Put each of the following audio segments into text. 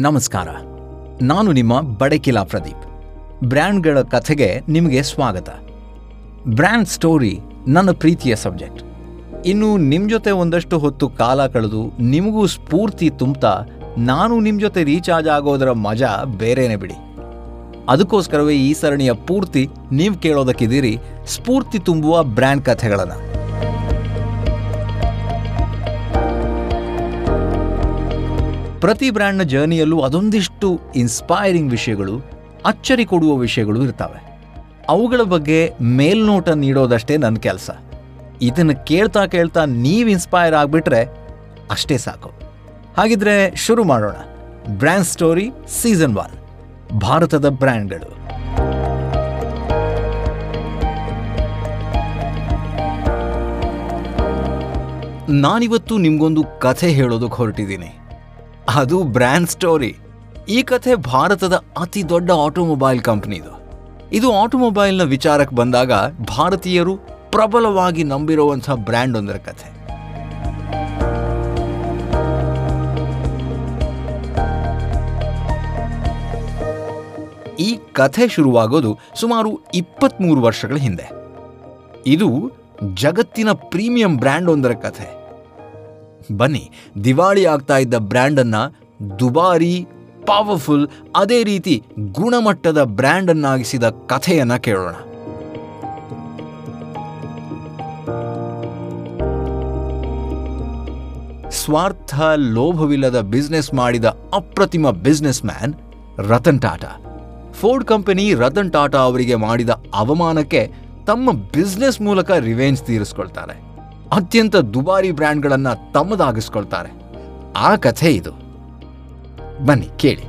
ನಮಸ್ಕಾರ. ನಾನು ನಿಮ್ಮ ಬಡಕಿಲಾ ಪ್ರದೀಪ್. ಬ್ರ್ಯಾಂಡ್ಗಳ ಕಥೆಗೆ ನಿಮಗೆ ಸ್ವಾಗತ. ಬ್ರ್ಯಾಂಡ್ ಸ್ಟೋರಿ ನನ್ನ ಪ್ರೀತಿಯ ಸಬ್ಜೆಕ್ಟ್. ಇನ್ನು ನಿಮ್ಮ ಜೊತೆ ಒಂದಷ್ಟು ಹೊತ್ತು ಕಾಲ ಕಳೆದು ನಿಮಗೂ ಸ್ಫೂರ್ತಿ ತುಂಬ್ತಾ ನಾನು ನಿಮ್ಮ ಜೊತೆ ರೀಚಾರ್ಜ್ ಆಗೋದರ ಮಜಾ ಬೇರೆನೇ ಬಿಡಿ. ಅದಕ್ಕೋಸ್ಕರವೇ ಈ ಸರಣಿಯ ಪೂರ್ತಿ ನೀವು ಕೇಳೋದಕ್ಕಿದ್ದೀರಿ ಸ್ಫೂರ್ತಿ ತುಂಬುವ ಬ್ರ್ಯಾಂಡ್ ಕಥೆಗಳನ್ನ. ಪ್ರತಿ ಬ್ರ್ಯಾಂಡ್ನ ಜರ್ನಿಯಲ್ಲೂ ಅದೊಂದಿಷ್ಟು ಇನ್ಸ್ಪೈರಿಂಗ್ ವಿಷಯಗಳು, ಅಚ್ಚರಿ ಕೊಡುವ ವಿಷಯಗಳು ಇರ್ತವೆ. ಅವುಗಳ ಬಗ್ಗೆ ಮೇಲ್ನೋಟ ನೀಡೋದಷ್ಟೇ ನನ್ನ ಕೆಲಸ. ಇದನ್ನು ಕೇಳ್ತಾ ಕೇಳ್ತಾ ನೀವು ಇನ್ಸ್ಪೈರ್ ಆಗಿಬಿಟ್ರೆ ಅಷ್ಟೇ ಸಾಕು. ಹಾಗಿದ್ರೆ ಶುರು ಮಾಡೋಣ. Brand story season one. ಭಾರತದ ಬ್ರ್ಯಾಂಡ್ಗಳು. ನಾನಿವತ್ತು ನಿಮಗೊಂದು ಕಥೆ ಹೇಳೋದಕ್ಕೆ ಹೊರಟಿದ್ದೀನಿ. ಅದು ಬ್ರ್ಯಾಂಡ್ ಸ್ಟೋರಿ. ಈ ಕಥೆ ಭಾರತದ ಅತಿ ದೊಡ್ಡ ಆಟೋಮೊಬೈಲ್ ಕಂಪ್ನಿದು. ಇದು ಆಟೋಮೊಬೈಲ್ನ ವಿಚಾರಕ್ಕೆ ಬಂದಾಗ ಭಾರತೀಯರು ಪ್ರಬಲವಾಗಿ ನಂಬಿರುವಂಥ ಬ್ರ್ಯಾಂಡ್ ಒಂದರ ಕಥೆ. ಈ ಕಥೆ ಶುರುವಾಗೋದು ಸುಮಾರು ಇಪ್ಪತ್ತ್ಮೂರು ವರ್ಷಗಳ ಹಿಂದೆ. ಇದು ಜಗತ್ತಿನ ಪ್ರೀಮಿಯಂ ಬ್ರ್ಯಾಂಡ್ ಒಂದರ ಕಥೆ. ಬನ್ನಿ, ದಿವಾಳಿ ಆಗ್ತಾ ಇದ್ದ ಬ್ರ್ಯಾಂಡನ್ನು ದುಬಾರಿ, ಪವರ್ಫುಲ್, ಅದೇ ರೀತಿ ಗುಣಮಟ್ಟದ ಬ್ರ್ಯಾಂಡನ್ನಾಗಿಸಿದ ಕಥೆಯನ್ನು ಕೇಳೋಣ. ಸ್ವಾರ್ಥ ಲೋಭವಿಲ್ಲದ ಬಿಸ್ನೆಸ್ ಮಾಡಿದ ಅಪ್ರತಿಮ businessman Ratan Tata. Ford company Ratan Tata ಅವರಿಗೆ ಮಾಡಿದ ಅವಮಾನಕ್ಕೆ ತಮ್ಮ ಬಿಸ್ನೆಸ್ ಮೂಲಕ ರಿವೆಂಜ್ ತೀರಿಸ್ಕೊಳ್ತಾರೆ. ಅತ್ಯಂತ ದುಬಾರಿ ಬ್ರ್ಯಾಂಡ್ಗಳನ್ನು ತಮ್ಮದಾಗಿಸ್ಕೊಳ್ತಾರೆ. ಆ ಕಥೆ ಇದು. ಬನ್ನಿ, ಕೇಳಿ.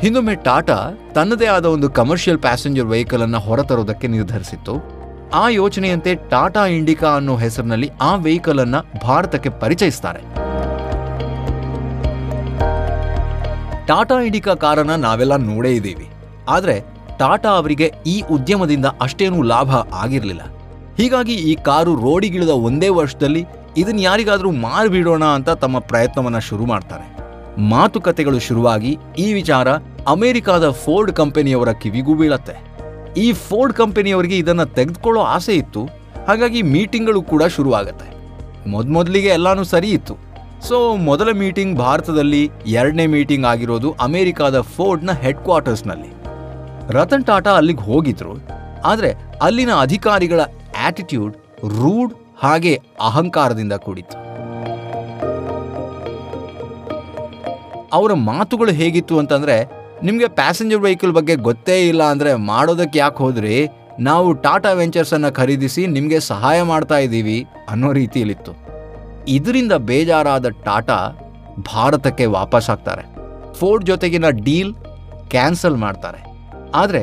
ಹಿಂದೊಮ್ಮೆ ಟಾಟಾ ತನ್ನದೇ ಆದ ಒಂದು ಕಮರ್ಷಿಯಲ್ ಪ್ಯಾಸೆಂಜರ್ ವೆಹಿಕಲ್ ಅನ್ನು ಹೊರತರೋದಕ್ಕೆ ನಿರ್ಧರಿಸಿತ್ತು. ಆ ಯೋಚನೆಯಂತೆ ಟಾಟಾ ಇಂಡಿಕಾ ಅನ್ನೋ ಹೆಸರಿನಲ್ಲಿ ಆ ವೆಹಿಕಲ್ ಅನ್ನ ಭಾರತಕ್ಕೆ ಪರಿಚಯಿಸ್ತಾರೆ. ಟಾಟಾ ಇಂಡಿಕಾ ಕಾರನ್ನ ನಾವೆಲ್ಲ ನೋಡೇ ಇದ್ದೀವಿ. ಆದರೆ ಟಾಟಾ ಅವರಿಗೆ ಈ ಉದ್ಯಮದಿಂದ ಅಷ್ಟೇನೂ ಲಾಭ ಆಗಿರಲಿಲ್ಲ. ಹೀಗಾಗಿ ಈ ಕಾರು ರೋಡಿಗಿಳಿದ ಒಂದೇ ವರ್ಷದಲ್ಲಿ ಇದನ್ನ ಯಾರಿಗಾದ್ರೂ ಮಾರಿಬಿಡೋಣ ಅಂತ ತಮ್ಮ ಪ್ರಯತ್ನವನ್ನ ಶುರು ಮಾಡ್ತಾರೆ. ಮಾತುಕತೆಗಳು ಶುರುವಾಗಿ ಈ ವಿಚಾರ ಅಮೆರಿಕಾದ ಫೋರ್ಡ್ ಕಂಪನಿಯವರ ಕಿವಿಗೂ ಬೀಳತ್ತೆ. ಈ ಫೋರ್ಡ್ ಕಂಪನಿಯವರಿಗೆ ಇದನ್ನು ತೆಗೆದುಕೊಳ್ಳೋ ಆಸೆ ಇತ್ತು. ಹಾಗಾಗಿ ಮೀಟಿಂಗ್ಗಳು ಕೂಡ ಶುರುವಾಗತ್ತೆ. ಮೊದಮೊದಲಿಗೆ ಎಲ್ಲಾನು ಸರಿ ಇತ್ತು. ಸೊ ಮೊದಲ ಮೀಟಿಂಗ್ ಭಾರತದಲ್ಲಿ, ಎರಡನೇ ಮೀಟಿಂಗ್ ಆಗಿರೋದು ಅಮೆರಿಕಾದ ಫೋರ್ಡ್ನ ಹೆಡ್ ಕ್ವಾರ್ಟರ್ಸ್ನಲ್ಲಿ ರತನ್ ಟಾಟಾ ಅಲ್ಲಿಗೆ ಹೋಗಿದ್ರು. ಆದರೆ ಅಲ್ಲಿನ ಅಧಿಕಾರಿಗಳ ಆಟಿಟ್ಯೂಡ್ ರೂಡ್ ಹಾಗೆ ಅಹಂಕಾರದಿಂದ ಕೂಡಿತ್ತು. ಅವರ ಮಾತುಗಳು ಹೇಗಿತ್ತು ಅಂತಂದ್ರೆ ನಿಮಗೆ ಪ್ಯಾಸೆಂಜರ್ ವೆಹಿಕಲ್ ಬಗ್ಗೆ ಗೊತ್ತೇ ಇಲ್ಲ ಅಂದರೆ ಮಾಡೋದಕ್ಕೆ ಯಾಕೆ ಹೋದ್ರಿ? ನಾವು ಟಾಟಾ ವೆಂಚರ್ಸ್ ಅನ್ನ ಖರೀದಿಸಿ ನಿಮಗೆ ಸಹಾಯ ಮಾಡ್ತಾ ಇದ್ದೀವಿ ಅನ್ನೋ ರೀತಿಯಲ್ಲಿತ್ತು. ಇದರಿಂದ ಬೇಜಾರಾದ ಟಾಟಾ ಭಾರತಕ್ಕೆ ವಾಪಸ್ ಆಗ್ತಾರೆ. ಫೋರ್ಡ್ ಜೊತೆಗಿನ ಡೀಲ್ ಕ್ಯಾನ್ಸಲ್ ಮಾಡ್ತಾರೆ. ಆದರೆ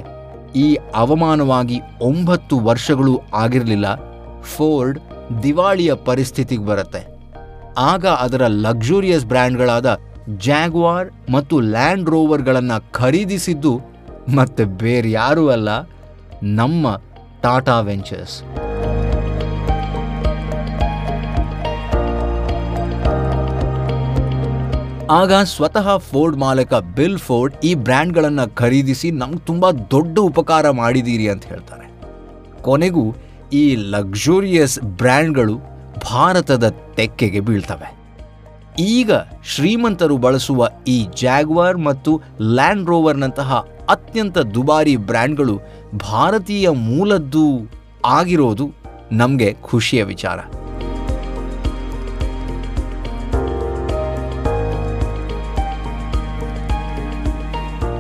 ಈ ಅವಮಾನವಾಗಿ ಒಂಬತ್ತು ವರ್ಷಗಳು ಆಗಿರಲಿಲ್ಲ ಫೋರ್ಡ್ ದಿವಾಳಿಯ ಪರಿಸ್ಥಿತಿಗೆ ಬರುತ್ತೆ. ಆಗ ಅದರ ಲಕ್ಸುರಿಯಸ್ ಬ್ರ್ಯಾಂಡ್ಗಳಾದ ಜಾಗ್ವಾರ್ ಮತ್ತು ಲ್ಯಾಂಡ್ ರೋವರ್ಗಳನ್ನು ಖರೀದಿಸಿದ್ದು ಮತ್ತೆ ಬೇರ್ಯಾರೂ ಅಲ್ಲ, ನಮ್ಮ ಟಾಟಾ ವೆಂಚರ್ಸ್ ಆಗ ಸ್ವತಃ ಫೋರ್ಡ್ ಮಾಲಕ ಬಿಲ್ ಫೋರ್ಡ್ ಈ ಬ್ರ್ಯಾಂಡ್ಗಳನ್ನು ಖರೀದಿಸಿ ನಮ್ಗೆ ತುಂಬ ದೊಡ್ಡ ಉಪಕಾರ ಮಾಡಿದ್ದೀರಿ ಅಂತ ಹೇಳ್ತಾರೆ. ಕೊನೆಗೂ ಈ ಲಕ್ಸುರಿಯಸ್ ಬ್ರ್ಯಾಂಡ್ಗಳು ಭಾರತದ ತೆಕ್ಕೆಗೆ ಬೀಳ್ತವೆ. ಈಗ ಶ್ರೀಮಂತರು ಬಳಸುವ ಈ ಜಾಗ್ವಾರ್ ಮತ್ತು ಲ್ಯಾಂಡ್ ರೋವರ್ನಂತಹ ಅತ್ಯಂತ ದುಬಾರಿ ಬ್ರ್ಯಾಂಡ್ಗಳು ಭಾರತೀಯ ಮೂಲದ್ದು ಆಗಿರೋದು ನಮಗೆ ಖುಷಿಯ ವಿಚಾರ.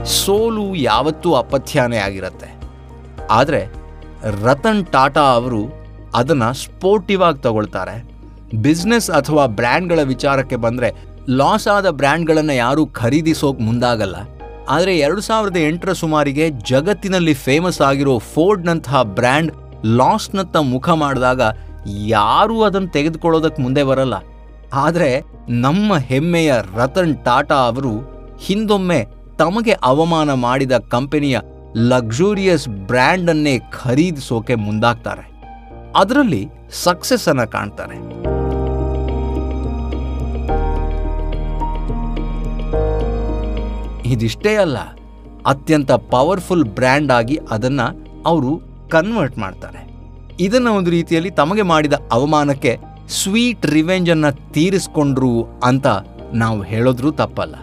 ಸೋಲು ಯಾವತ್ತೂ ಅಪಥ್ಯಾನೇ ಆಗಿರುತ್ತೆ. ಆದರೆ ರತನ್ ಟಾಟಾ ಅವರು ಅದನ್ನು ಸ್ಪೋರ್ಟಿವ್ ಆಗಿ ತಗೊಳ್ತಾರೆ. ಬಿಸ್ನೆಸ್ ಅಥವಾ ಬ್ರ್ಯಾಂಡ್ಗಳ ವಿಚಾರಕ್ಕೆ ಬಂದರೆ, ಲಾಸ್ ಆದ ಬ್ರ್ಯಾಂಡ್ಗಳನ್ನು ಯಾರೂ ಖರೀದಿಸೋಕೆ ಮುಂದಾಗಲ್ಲ. ಆದರೆ ಎರಡು ಸಾವಿರದ ಎಂಟರ ಸುಮಾರಿಗೆ ಜಗತ್ತಿನಲ್ಲಿ ಫೇಮಸ್ ಆಗಿರೋ ಫೋರ್ಡ್ನಂತಹ ಬ್ರ್ಯಾಂಡ್ ಲಾಸ್ನತ್ತ ಮುಖ ಮಾಡಿದಾಗ ಯಾರೂ ಅದನ್ನು ತೆಗೆದುಕೊಳ್ಳೋದಕ್ಕೆ ಮುಂದೆ ಬರಲ್ಲ. ಆದರೆ ನಮ್ಮ ಹೆಮ್ಮೆಯ ರತನ್ ಟಾಟಾ ಅವರು ಹಿಂದೊಮ್ಮೆ ತಮಗೆ ಅವಮಾನ ಮಾಡಿದ ಕಂಪನಿಯ ಲಕ್ಸುರಿಯಸ್ ಬ್ರ್ಯಾಂಡನ್ನೇ ಖರೀದಿಸೋಕೆ ಮುಂದಾಗ್ತಾರೆ. ಅದರಲ್ಲಿ ಸಕ್ಸಸ್ ಅನ್ನ ಕಾಣ್ತಾರೆ. ಇದಿಷ್ಟೇ ಅಲ್ಲ, ಅತ್ಯಂತ ಪವರ್ಫುಲ್ ಬ್ರ್ಯಾಂಡ್ ಆಗಿ ಅದನ್ನು ಅವರು ಕನ್ವರ್ಟ್ ಮಾಡ್ತಾರೆ. ಇದನ್ನು ಒಂದು ರೀತಿಯಲ್ಲಿ ತಮಗೆ ಮಾಡಿದ ಅವಮಾನಕ್ಕೆ ಸ್ವೀಟ್ ರಿವೆಂಜನ್ನು ತೀರಿಸ್ಕೊಂಡ್ರು ಅಂತ ನಾವು ಹೇಳೋದ್ರೂ ತಪ್ಪಲ್ಲ.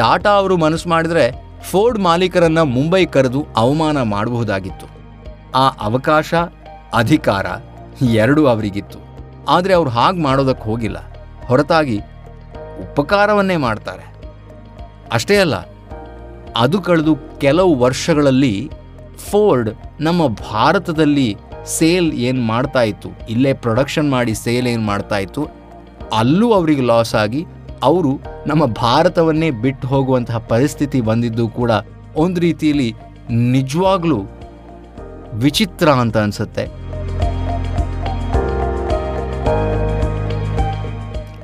ಟಾಟಾ ಅವರು ಮನಸ್ಸು ಮಾಡಿದರೆ ಫೋರ್ಡ್ ಮಾಲೀಕರನ್ನ ಮುಂಬೈ ಕರೆದು ಅವಮಾನ ಮಾಡಬಹುದಾಗಿತ್ತು. ಆ ಅವಕಾಶ, ಅಧಿಕಾರ ಎರಡೂ ಅವರಿಗಿತ್ತು. ಆದರೆ ಅವರು ಹಾಗೆ ಮಾಡೋದಕ್ಕೆ ಹೋಗಿಲ್ಲ. ಹೊರತಾಗಿ ಉಪಕಾರವನ್ನೇ ಮಾಡ್ತಾರೆ. ಅಷ್ಟೇ ಅಲ್ಲ, ಅದು ಕಳೆದು ಕೆಲವು ವರ್ಷಗಳಲ್ಲಿ ಫೋರ್ಡ್ ನಮ್ಮ ಭಾರತದಲ್ಲಿ ಸೇಲ್ ಏನು ಮಾಡ್ತಾ ಇತ್ತು, ಇಲ್ಲೇ ಪ್ರೊಡಕ್ಷನ್ ಮಾಡಿ ಸೇಲ್ ಏನು ಮಾಡ್ತಾ ಇತ್ತು, ಅಲ್ಲೂ ಅವರಿಗೆ ಲಾಸ್ ಆಗಿ ಅವರು ನಮ್ಮ ಭಾರತವನ್ನೇ ಬಿಟ್ಟು ಹೋಗುವಂತಹ ಪರಿಸ್ಥಿತಿ ಬಂದಿದ್ದು ಕೂಡ ಒಂದು ರೀತಿಯಲ್ಲಿ ನಿಜವಾಗ್ಲೂ ವಿಚಿತ್ರ ಅಂತ ಅನ್ಸುತ್ತೆ.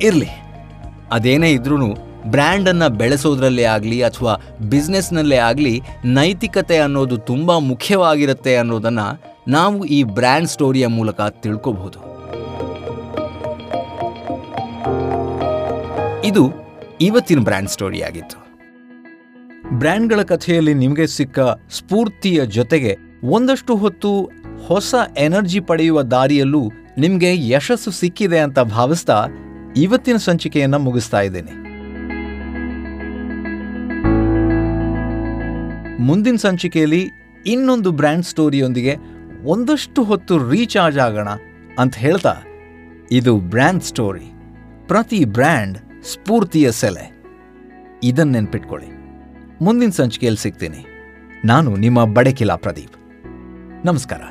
ಇರಲಿ. ಅದೇನೇ ಇದ್ರೂ ಬ್ರ್ಯಾಂಡನ್ನು ಬೆಳೆಸೋದ್ರಲ್ಲೇ ಆಗಲಿ ಅಥವಾ ಬಿಸ್ನೆಸ್ನಲ್ಲೇ ಆಗಲಿ ನೈತಿಕತೆ ಅನ್ನೋದು ತುಂಬ ಮುಖ್ಯವಾಗಿರುತ್ತೆ ಅನ್ನೋದನ್ನು ನಾವು ಈ ಬ್ರ್ಯಾಂಡ್ ಸ್ಟೋರಿಯ ಮೂಲಕ ತಿಳ್ಕೋಬಹುದು. ಇದು ಇವತ್ತಿನ ಬ್ರ್ಯಾಂಡ್ ಸ್ಟೋರಿ ಆಗಿತ್ತು. ಬ್ರ್ಯಾಂಡ್ಗಳ ಕಥೆಯಲ್ಲಿ ನಿಮಗೆ ಸಿಕ್ಕ ಸ್ಫೂರ್ತಿಯ ಜೊತೆಗೆ ಒಂದಷ್ಟು ಹೊತ್ತು ಹೊಸ ಎನರ್ಜಿ ಪಡೆಯುವ ದಾರಿಯಲ್ಲೂ ನಿಮಗೆ ಯಶಸ್ಸು ಸಿಕ್ಕಿದೆ ಅಂತ ಭಾವಿಸ್ತಾ ಇವತ್ತಿನ ಸಂಚಿಕೆಯನ್ನ ಮುಗಿಸ್ತಾ ಇದ್ದೇನೆ. ಮುಂದಿನ ಸಂಚಿಕೆಯಲ್ಲಿ ಇನ್ನೊಂದು ಬ್ರ್ಯಾಂಡ್ ಸ್ಟೋರಿಯೊಂದಿಗೆ ಒಂದಷ್ಟು ಹೊತ್ತು ರೀಚಾರ್ಜ್ ಆಗೋಣ ಅಂತ ಹೇಳ್ತಾ ಇದು ಬ್ರ್ಯಾಂಡ್ ಸ್ಟೋರಿ. ಪ್ರತಿ ಬ್ರ್ಯಾಂಡ್ ಸ್ಫೂರ್ತಿಯ ಸೆಲೆ. ಇದನ್ನು ನೆನ್ಪಿಟ್ಕೊಳ್ಳಿ. ಮುಂದಿನ ಸಂಚಿಕೆಯಲ್ಲಿ ಸಿಗ್ತೀನಿ. ನಾನು ನಿಮ್ಮ ಬಡಕಿಲಾ ಪ್ರದೀಪ್. ನಮಸ್ಕಾರ.